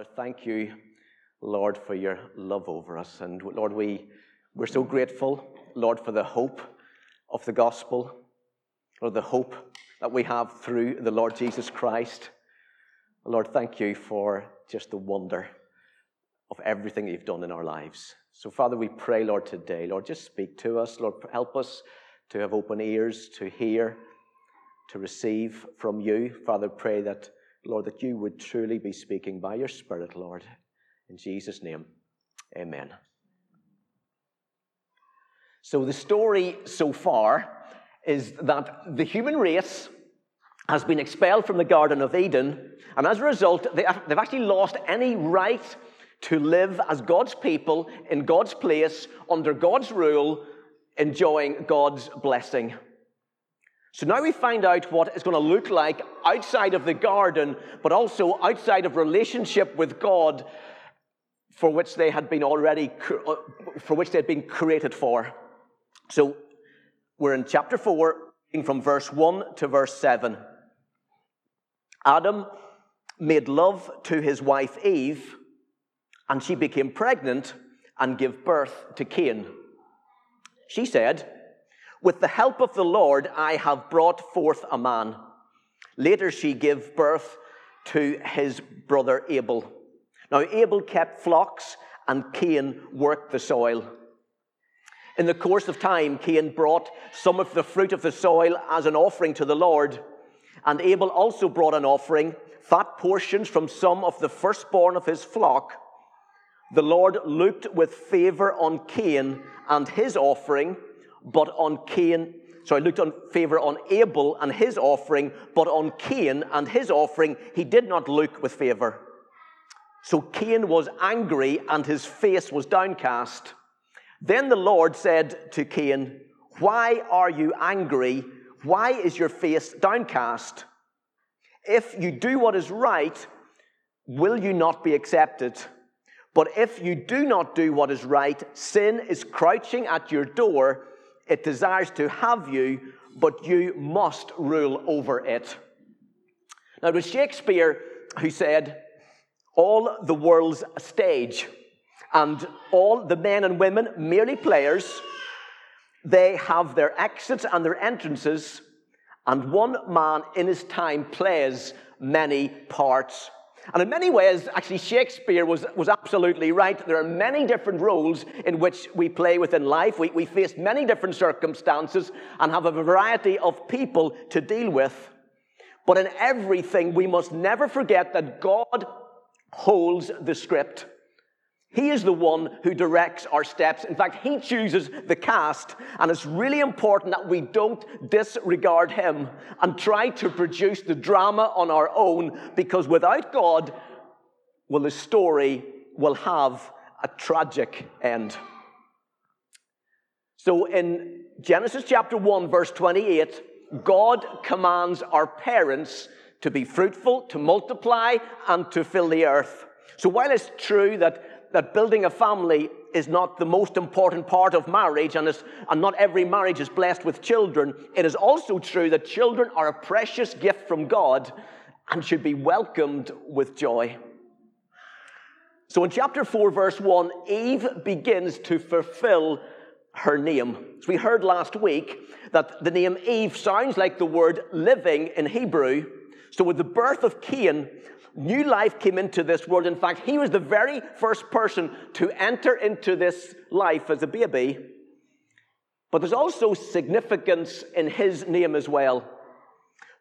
Father, thank you, Lord, for your love over us. And Lord, we, we're so grateful, Lord, for the hope of the gospel, or the hope that we have through the Lord Jesus Christ. Lord, thank you for just the wonder of everything you've done in our lives. So, Father, we pray, Lord, today, Lord, just speak to us. Lord, help us to have open ears to hear, to receive from you. Father, pray that Lord, that you would truly be speaking by your Spirit, Lord. In Jesus' name, amen. So, the story so far is that the human race has been expelled from the Garden of Eden, and as a result, they have, actually lost any right to live as God's people in God's place, under God's rule, enjoying God's blessing. So now we find out what it's going to look like outside of the garden, but also outside of relationship with God for which they had been already, uh, for which they had been created for. So we're in chapter 4, from verse 1 to verse 7. Adam made love to his wife Eve, and she became pregnant and gave birth to Cain. She said, with the help of the Lord, I have brought forth a man. Later, she gave birth to his brother Abel. Now, Abel kept flocks, and Cain worked the soil. In the course of time, Cain brought some of the fruit of the soil as an offering to the Lord. And Abel also brought an offering, fat portions from some of the firstborn of his flock. The Lord looked with favor on Cain and his offering but on Cain, sorry, looked on favor on Abel and his offering, but on Cain and his offering he did not look with favor. So Cain was angry and his face was downcast. Then the Lord said to Cain, Why are you angry? Why is your face downcast? If you do what is right, will you not be accepted? But if you do not do what is right, sin is crouching at your door it desires to have you, but you must rule over it. Now, it was Shakespeare who said, All the world's a stage, and all the men and women merely players. They have their exits and their entrances, and one man in his time plays many parts and in many ways, actually, Shakespeare was, was absolutely right. There are many different roles in which we play within life. We, we face many different circumstances and have a variety of people to deal with. But in everything, we must never forget that God holds the script. He is the one who directs our steps. In fact, He chooses the cast, and it's really important that we don't disregard Him and try to produce the drama on our own, because without God, well, the story will have a tragic end. So in Genesis chapter 1, verse 28, God commands our parents to be fruitful, to multiply, and to fill the earth. So while it's true that that building a family is not the most important part of marriage, and, and not every marriage is blessed with children. It is also true that children are a precious gift from God and should be welcomed with joy. So in chapter 4, verse 1, Eve begins to fulfill her name. As we heard last week, that the name Eve sounds like the word living in Hebrew. So with the birth of Cain, new life came into this world. In fact, he was the very first person to enter into this life as a baby. But there's also significance in his name as well.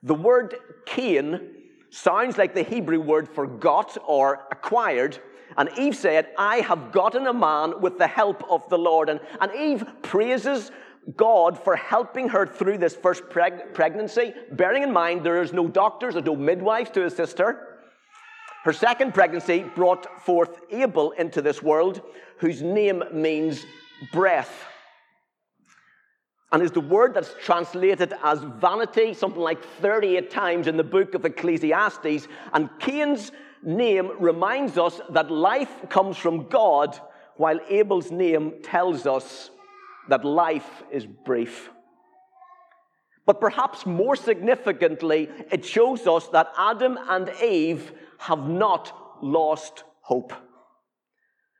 The word Cain sounds like the Hebrew word for got or acquired. And Eve said, I have gotten a man with the help of the Lord. And, and Eve praises God for helping her through this first preg- pregnancy, bearing in mind there is no doctors or no midwives to assist her. Her second pregnancy brought forth Abel into this world, whose name means breath. And is the word that's translated as vanity, something like 38 times in the book of Ecclesiastes. And Cain's name reminds us that life comes from God, while Abel's name tells us that life is brief. But perhaps more significantly, it shows us that Adam and Eve have not lost hope.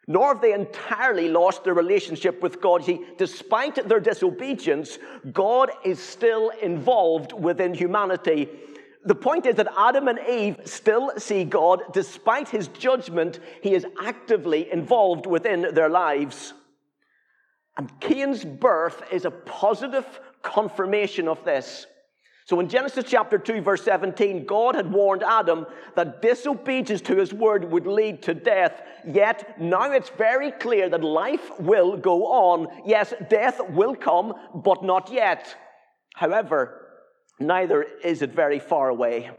Nor have they entirely lost their relationship with God. See, despite their disobedience, God is still involved within humanity. The point is that Adam and Eve still see God. Despite his judgment, he is actively involved within their lives. And Cain's birth is a positive confirmation of this. So in Genesis chapter 2, verse 17, God had warned Adam that disobedience to his word would lead to death. Yet now it's very clear that life will go on. Yes, death will come, but not yet. However, neither is it very far away.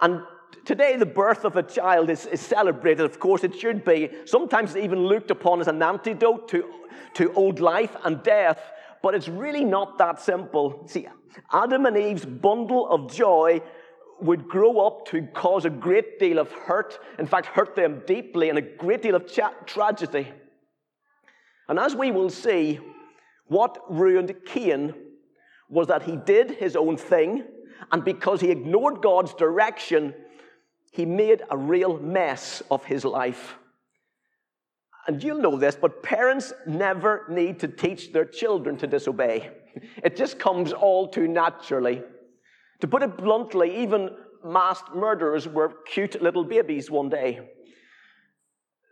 And today, the birth of a child is, is celebrated. Of course, it should be. Sometimes it's even looked upon as an antidote to, to old life and death. But it's really not that simple. See, Adam and Eve's bundle of joy would grow up to cause a great deal of hurt, in fact, hurt them deeply, and a great deal of cha- tragedy. And as we will see, what ruined Cain was that he did his own thing, and because he ignored God's direction, he made a real mess of his life. And you'll know this, but parents never need to teach their children to disobey. It just comes all too naturally. To put it bluntly, even masked murderers were cute little babies one day.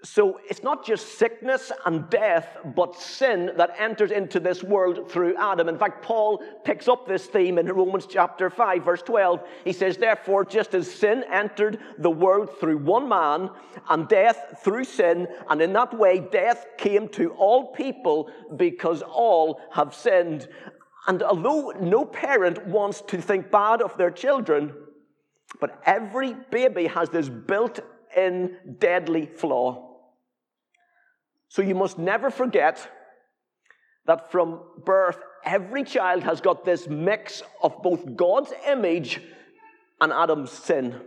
So it's not just sickness and death, but sin that enters into this world through Adam. In fact, Paul picks up this theme in Romans chapter 5, verse 12. He says, Therefore, just as sin entered the world through one man, and death through sin, and in that way death came to all people because all have sinned. And although no parent wants to think bad of their children, but every baby has this built in deadly flaw. So you must never forget that from birth, every child has got this mix of both God's image and Adam's sin.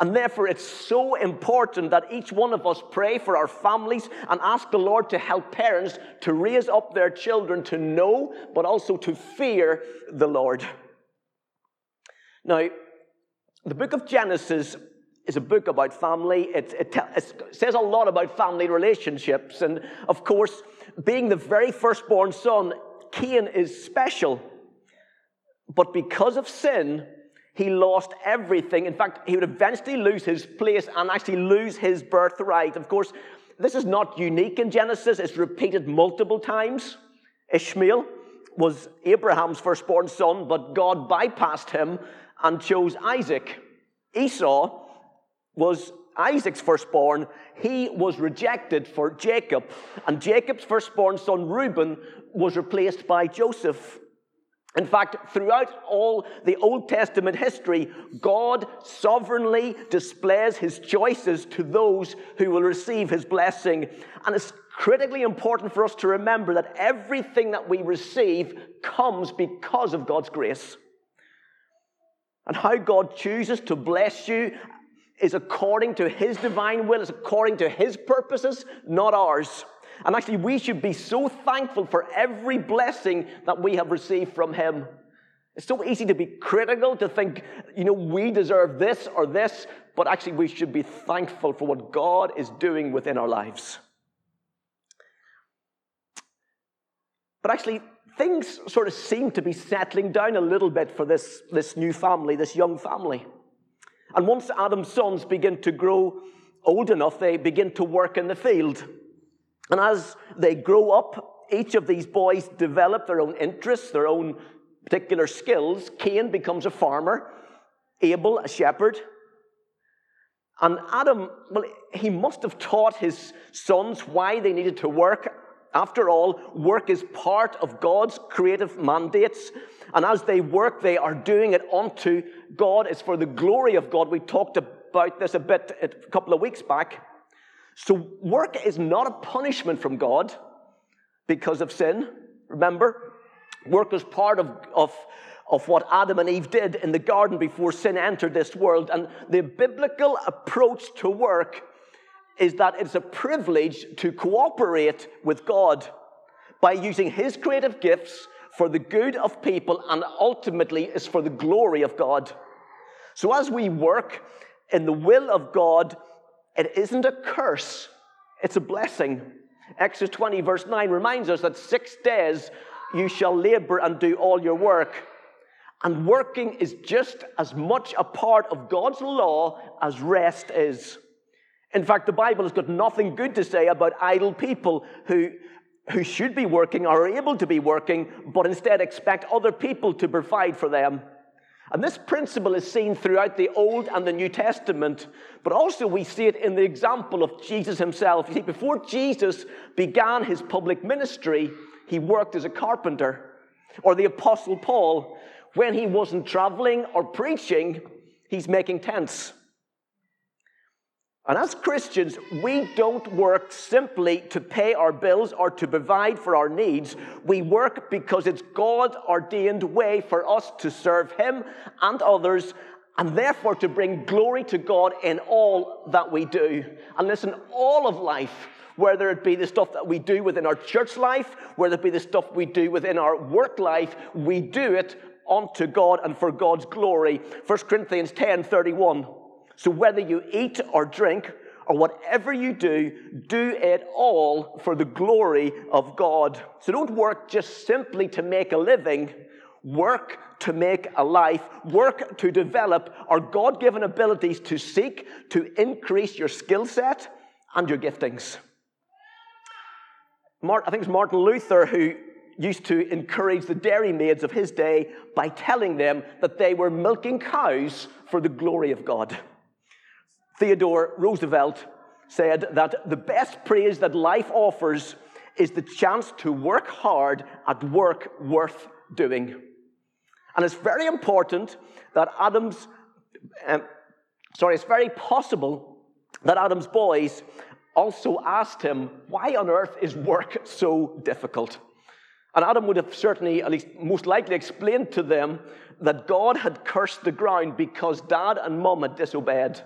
And therefore, it's so important that each one of us pray for our families and ask the Lord to help parents to raise up their children to know, but also to fear the Lord. Now, the book of Genesis is a book about family. It, it, it, says a lot about family relationships. And of course, being the very firstborn son, Cain is special. But because of sin, he lost everything. In fact, he would eventually lose his place and actually lose his birthright. Of course, this is not unique in Genesis, it's repeated multiple times. Ishmael was Abraham's firstborn son, but God bypassed him and chose Isaac. Esau was Isaac's firstborn, he was rejected for Jacob. And Jacob's firstborn son, Reuben, was replaced by Joseph. In fact, throughout all the Old Testament history, God sovereignly displays his choices to those who will receive his blessing. And it's critically important for us to remember that everything that we receive comes because of God's grace. And how God chooses to bless you is according to His divine will, is according to His purposes, not ours. And actually, we should be so thankful for every blessing that we have received from Him. It's so easy to be critical, to think, you know, we deserve this or this, but actually, we should be thankful for what God is doing within our lives. But actually, things sort of seem to be settling down a little bit for this, this new family, this young family. And once Adam's sons begin to grow old enough, they begin to work in the field. And as they grow up, each of these boys develop their own interests, their own particular skills. Cain becomes a farmer, Abel a shepherd. And Adam, well, he must have taught his sons why they needed to work. After all, work is part of God's creative mandates. And as they work, they are doing it unto God. It's for the glory of God. We talked about this a bit a couple of weeks back. So, work is not a punishment from God because of sin. Remember, work is part of, of, of what Adam and Eve did in the garden before sin entered this world. And the biblical approach to work is that it's a privilege to cooperate with God by using His creative gifts for the good of people and ultimately is for the glory of God. So as we work, in the will of God, it isn't a curse, it's a blessing. Exodus 20, verse 9 reminds us that six days you shall labor and do all your work. And working is just as much a part of God's law as rest is. In fact, the Bible has got nothing good to say about idle people who, who should be working or are able to be working, but instead expect other people to provide for them. And this principle is seen throughout the Old and the New Testament, but also we see it in the example of Jesus himself. You see, before Jesus began his public ministry, he worked as a carpenter. Or the Apostle Paul, when he wasn't traveling or preaching, he's making tents. And as Christians, we don't work simply to pay our bills or to provide for our needs. We work because it's God's ordained way for us to serve Him and others, and therefore to bring glory to God in all that we do. And listen, all of life, whether it be the stuff that we do within our church life, whether it be the stuff we do within our work life, we do it unto God and for God's glory. 1 Corinthians 10 31. So whether you eat or drink or whatever you do, do it all for the glory of God. So don't work just simply to make a living. Work to make a life. Work to develop our God given abilities to seek to increase your skill set and your giftings. I think it's Martin Luther who used to encourage the dairymaids of his day by telling them that they were milking cows for the glory of God. Theodore Roosevelt said that the best praise that life offers is the chance to work hard at work worth doing. And it's very important that Adam's, um, sorry, it's very possible that Adam's boys also asked him, Why on earth is work so difficult? And Adam would have certainly, at least most likely, explained to them that God had cursed the ground because dad and mom had disobeyed.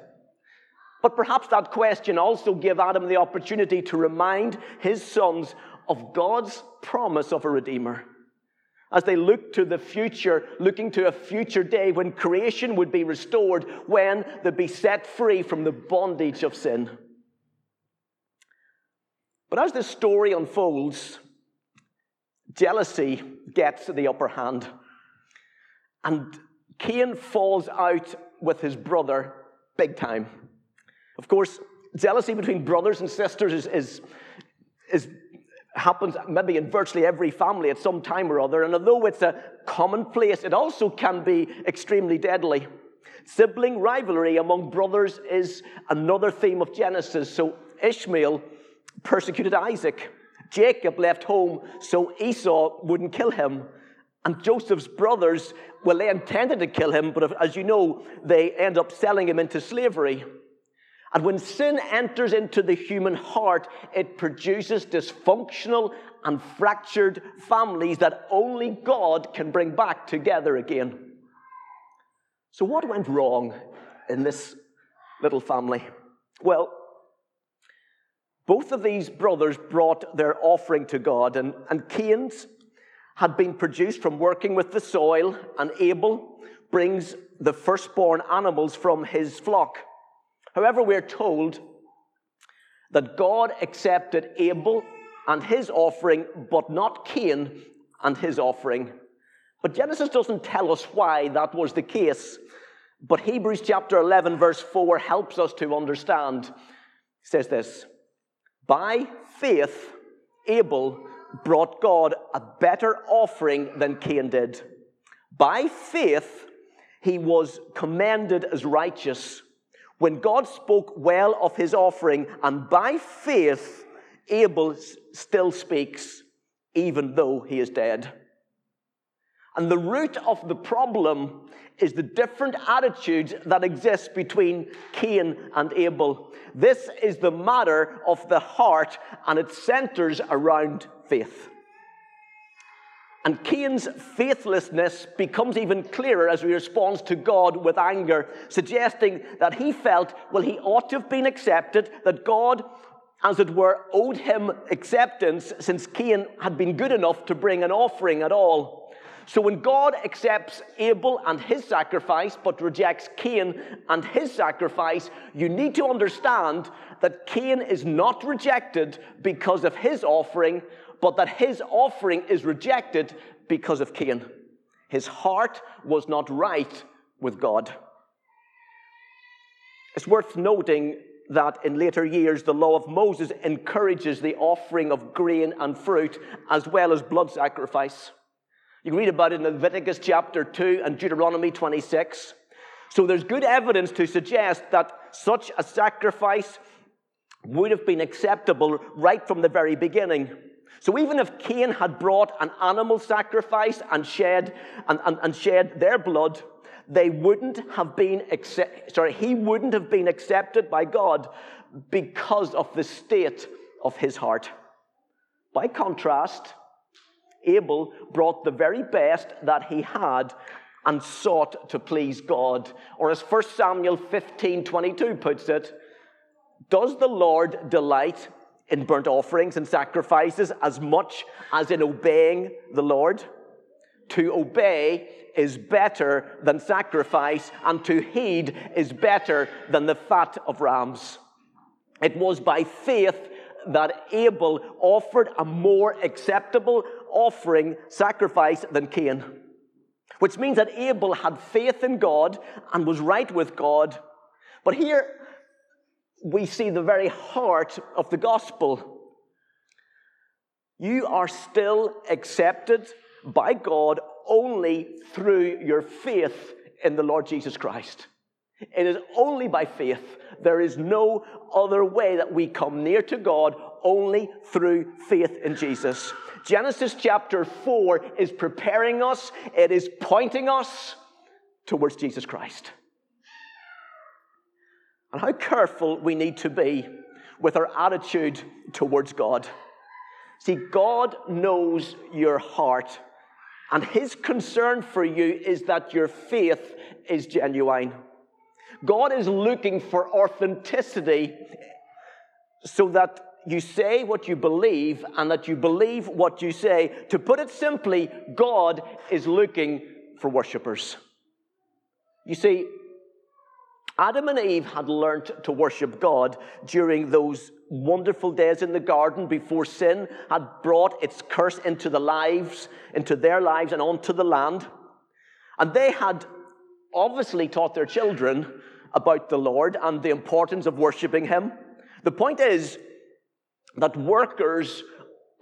But perhaps that question also gave Adam the opportunity to remind his sons of God's promise of a Redeemer. As they looked to the future, looking to a future day when creation would be restored, when they'd be set free from the bondage of sin. But as this story unfolds, jealousy gets the upper hand. And Cain falls out with his brother big time. Of course, jealousy between brothers and sisters is, is, is, happens maybe in virtually every family at some time or other. And although it's a commonplace, it also can be extremely deadly. Sibling rivalry among brothers is another theme of Genesis. So Ishmael persecuted Isaac. Jacob left home so Esau wouldn't kill him. And Joseph's brothers, well, they intended to kill him, but as you know, they end up selling him into slavery. And when sin enters into the human heart, it produces dysfunctional and fractured families that only God can bring back together again. So, what went wrong in this little family? Well, both of these brothers brought their offering to God, and, and Cain's had been produced from working with the soil, and Abel brings the firstborn animals from his flock. However, we're told that God accepted Abel and his offering, but not Cain and his offering. But Genesis doesn't tell us why that was the case. But Hebrews chapter 11, verse 4 helps us to understand. It says this By faith, Abel brought God a better offering than Cain did. By faith, he was commended as righteous when God spoke well of his offering, and by faith, Abel still speaks, even though he is dead. And the root of the problem is the different attitudes that exist between Cain and Abel. This is the matter of the heart, and it centers around faith. And Cain's faithlessness becomes even clearer as he responds to God with anger, suggesting that he felt, well, he ought to have been accepted, that God, as it were, owed him acceptance since Cain had been good enough to bring an offering at all. So when God accepts Abel and his sacrifice, but rejects Cain and his sacrifice, you need to understand that Cain is not rejected because of his offering, but that his offering is rejected because of Cain. His heart was not right with God. It's worth noting that in later years, the law of Moses encourages the offering of grain and fruit as well as blood sacrifice. You can read about it in Leviticus chapter 2 and Deuteronomy 26. So there's good evidence to suggest that such a sacrifice would have been acceptable right from the very beginning. So even if Cain had brought an animal sacrifice and shed and, and, and shed their blood, they wouldn't have been accept, sorry, he wouldn't have been accepted by God because of the state of his heart. By contrast, Abel brought the very best that he had and sought to please God. Or as 1 Samuel 15 22 puts it, does the Lord delight in burnt offerings and sacrifices as much as in obeying the Lord? To obey is better than sacrifice, and to heed is better than the fat of rams. It was by faith that Abel offered a more acceptable offering sacrifice than Cain, which means that Abel had faith in God and was right with God. But here we see the very heart of the gospel. You are still accepted by God only through your faith in the Lord Jesus Christ. It is only by faith. There is no other way that we come near to God, only through faith in Jesus. Genesis chapter 4 is preparing us, it is pointing us towards Jesus Christ. And how careful we need to be with our attitude towards God. See, God knows your heart, and His concern for you is that your faith is genuine. God is looking for authenticity so that you say what you believe and that you believe what you say. To put it simply, God is looking for worshippers. You see, Adam and Eve had learned to worship God during those wonderful days in the garden before sin had brought its curse into the lives, into their lives and onto the land. And they had obviously taught their children about the Lord and the importance of worshiping Him. The point is, that workers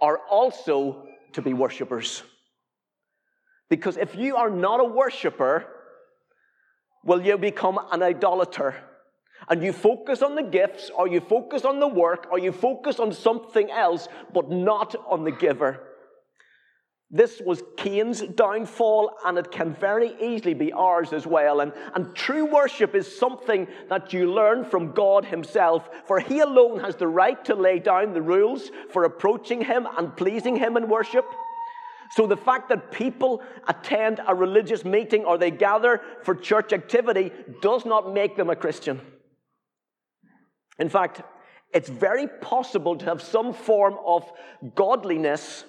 are also to be worshippers. Because if you are not a worshiper, will you become an idolater? And you focus on the gifts, or you focus on the work, or you focus on something else, but not on the giver. This was Cain's downfall, and it can very easily be ours as well. And, and true worship is something that you learn from God Himself, for He alone has the right to lay down the rules for approaching Him and pleasing Him in worship. So the fact that people attend a religious meeting or they gather for church activity does not make them a Christian. In fact, it's very possible to have some form of godliness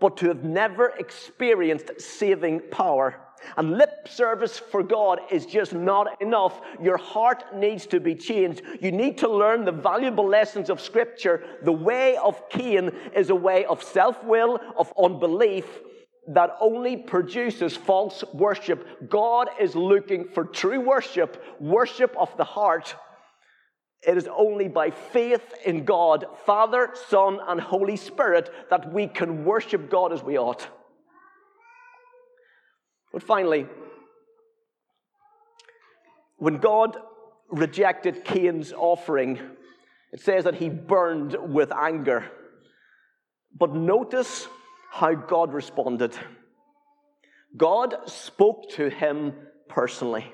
but to have never experienced saving power. And lip service for God is just not enough. Your heart needs to be changed. You need to learn the valuable lessons of Scripture. The way of Cain is a way of self will, of unbelief, that only produces false worship. God is looking for true worship, worship of the heart it is only by faith in God, Father, Son, and Holy Spirit, that we can worship God as we ought. But finally, when God rejected Cain's offering, it says that he burned with anger. But notice how God responded. God spoke to him personally.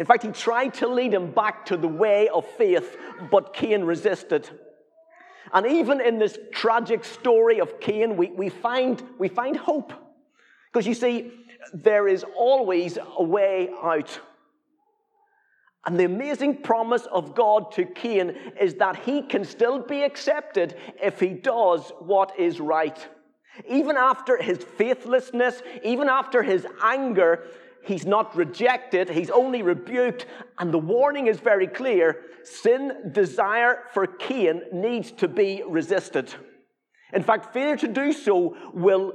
In fact, he tried to lead him back to the way of faith, but Cain resisted. And even in this tragic story of Cain, we, we, find, we find hope. Because you see, there is always a way out. And the amazing promise of God to Cain is that he can still be accepted if he does what is right. Even after his faithlessness, even after his anger, he's not rejected, he's only rebuked. And the warning is very clear sin desire for Cain needs to be resisted. In fact, failure to do so will,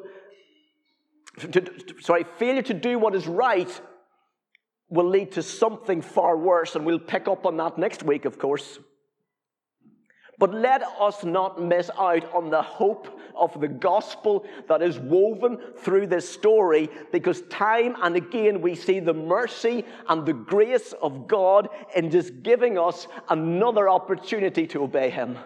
to, sorry, failure to do what is right will lead to something far worse. And we'll pick up on that next week, of course. But let us not miss out on the hope of the gospel that is woven through this story because time and again we see the mercy and the grace of God in just giving us another opportunity to obey Him.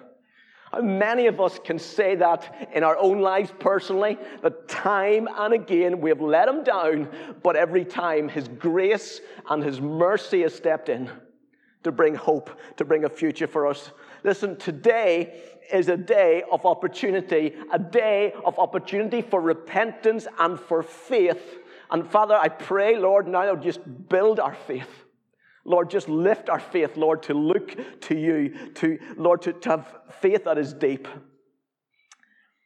Many of us can say that in our own lives personally, that time and again we have let Him down, but every time His grace and His mercy has stepped in to bring hope, to bring a future for us. Listen, today is a day of opportunity, a day of opportunity for repentance and for faith. And Father, I pray, Lord, now just build our faith. Lord, just lift our faith, Lord, to look to you, to Lord, to, to have faith that is deep.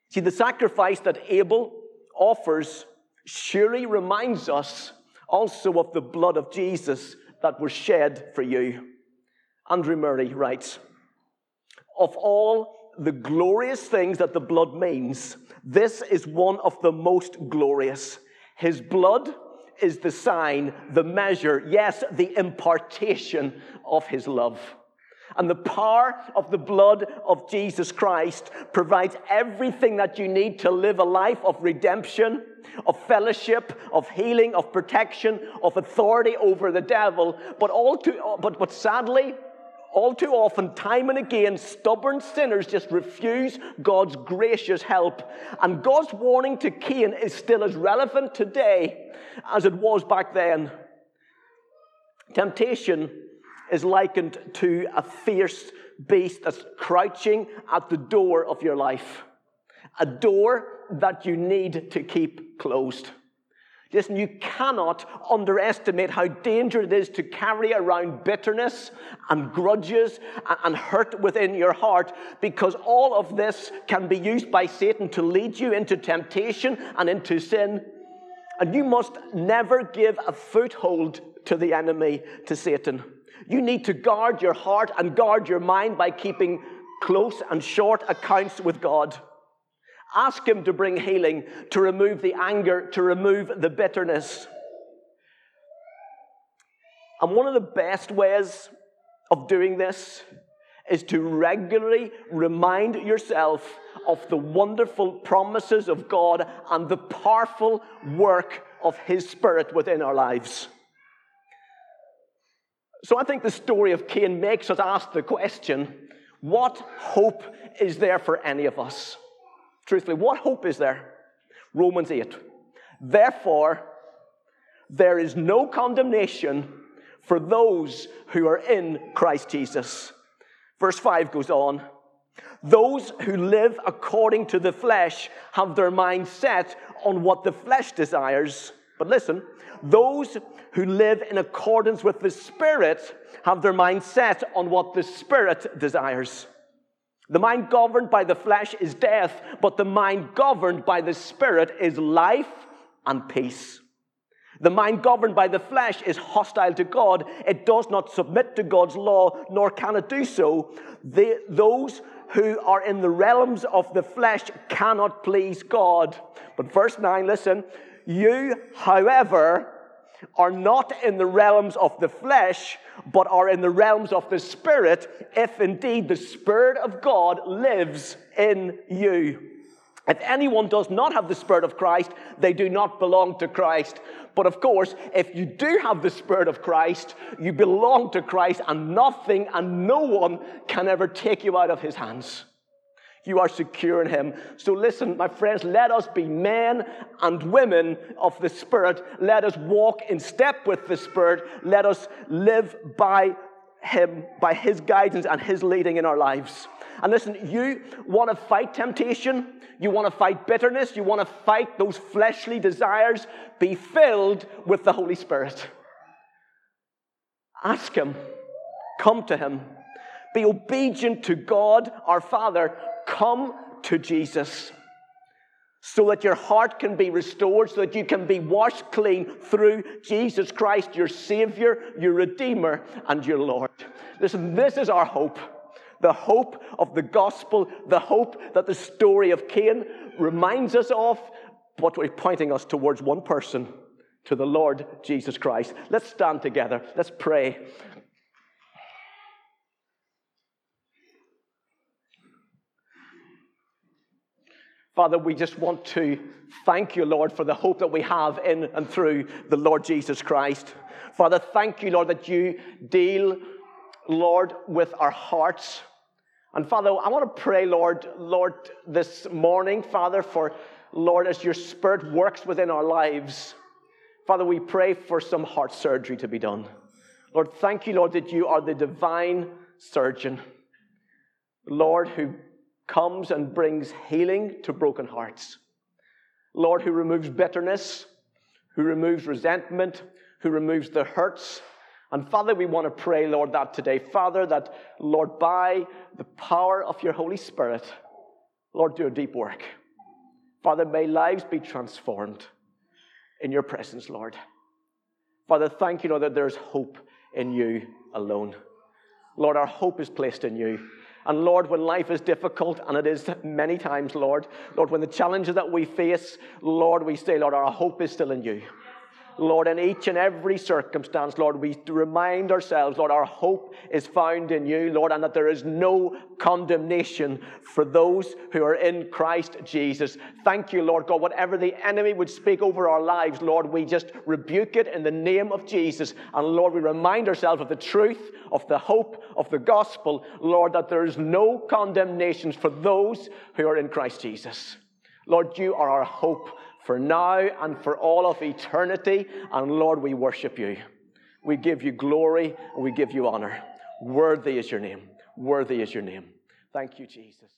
See, the sacrifice that Abel offers surely reminds us also of the blood of Jesus that was shed for you. Andrew Murray writes, of all the glorious things that the blood means, this is one of the most glorious. His blood is the sign, the measure, yes, the impartation of his love. And the power of the blood of Jesus Christ provides everything that you need to live a life of redemption, of fellowship, of healing, of protection, of authority over the devil. But all too, but, but sadly, all too often, time and again, stubborn sinners just refuse God's gracious help. And God's warning to Cain is still as relevant today as it was back then. Temptation is likened to a fierce beast that's crouching at the door of your life, a door that you need to keep closed. Listen, you cannot underestimate how dangerous it is to carry around bitterness and grudges and hurt within your heart because all of this can be used by Satan to lead you into temptation and into sin. And you must never give a foothold to the enemy, to Satan. You need to guard your heart and guard your mind by keeping close and short accounts with God. Ask Him to bring healing, to remove the anger, to remove the bitterness. And one of the best ways of doing this is to regularly remind yourself of the wonderful promises of God and the powerful work of His Spirit within our lives. So I think the story of Cain makes us ask the question what hope is there for any of us? Truthfully, what hope is there? Romans 8. Therefore, there is no condemnation for those who are in Christ Jesus. Verse 5 goes on. Those who live according to the flesh have their mind set on what the flesh desires. But listen, those who live in accordance with the Spirit have their mind set on what the Spirit desires. The mind governed by the flesh is death, but the mind governed by the Spirit is life and peace. The mind governed by the flesh is hostile to God. It does not submit to God's law, nor can it do so. Those who are in the realms of the flesh cannot please God. But verse 9, listen, you, however, are not in the realms of the flesh, but are in the realms of the Spirit, if indeed the Spirit of God lives in you. If anyone does not have the Spirit of Christ, they do not belong to Christ. But of course, if you do have the Spirit of Christ, you belong to Christ, and nothing and no one can ever take you out of his hands. You are secure in Him. So listen, my friends, let us be men and women of the Spirit. Let us walk in step with the Spirit. Let us live by Him, by His guidance and His leading in our lives. And listen, you want to fight temptation, you want to fight bitterness, you want to fight those fleshly desires, be filled with the Holy Spirit. Ask Him, come to Him. Be obedient to God our Father come to Jesus. so that your heart can be restored, so that you can be washed clean through Jesus Christ, your Savior, your Redeemer, and your Lord. Listen, this is our hope. The hope of the gospel, the hope that the story of Cain reminds us of, but we're pointing us towards one person, to the Lord Jesus Christ. Let's stand together. Let's pray. Father, we just want to thank you, Lord, for the hope that we have in and through the Lord Jesus Christ. Father, thank you, Lord, that you deal, Lord, with our hearts. And Father, I want to pray, Lord, Lord, this morning, Father, for Lord, as your Spirit works within our lives. Father, we pray for some heart surgery to be done. Lord, thank you, Lord, that you are the divine surgeon. Lord, who comes and brings healing to broken hearts. Lord, who removes bitterness, who removes resentment, who removes the hurts. And Father, we want to pray, Lord, that today, Father, that, Lord, by the power of your Holy Spirit, Lord, do a deep work. Father, may lives be transformed in your presence, Lord. Father, thank you, Lord, that there's hope in you alone. Lord, our hope is placed in you. And Lord, when life is difficult, and it is many times, Lord, Lord, when the challenges that we face, Lord, we say, Lord, our hope is still in you. Lord, in each and every circumstance, Lord, we remind ourselves, Lord, our hope is found in you, Lord, and that there is no condemnation for those who are in Christ Jesus. Thank you, Lord God. Whatever the enemy would speak over our lives, Lord, we just rebuke it in the name of Jesus. And Lord, we remind ourselves of the truth, of the hope of the gospel, Lord, that there is no condemnation for those who are in Christ Jesus. Lord, you are our hope for now and for all of eternity. And Lord, we worship you. We give you glory and we give you honor. Worthy is your name. Worthy is your name. Thank you, Jesus.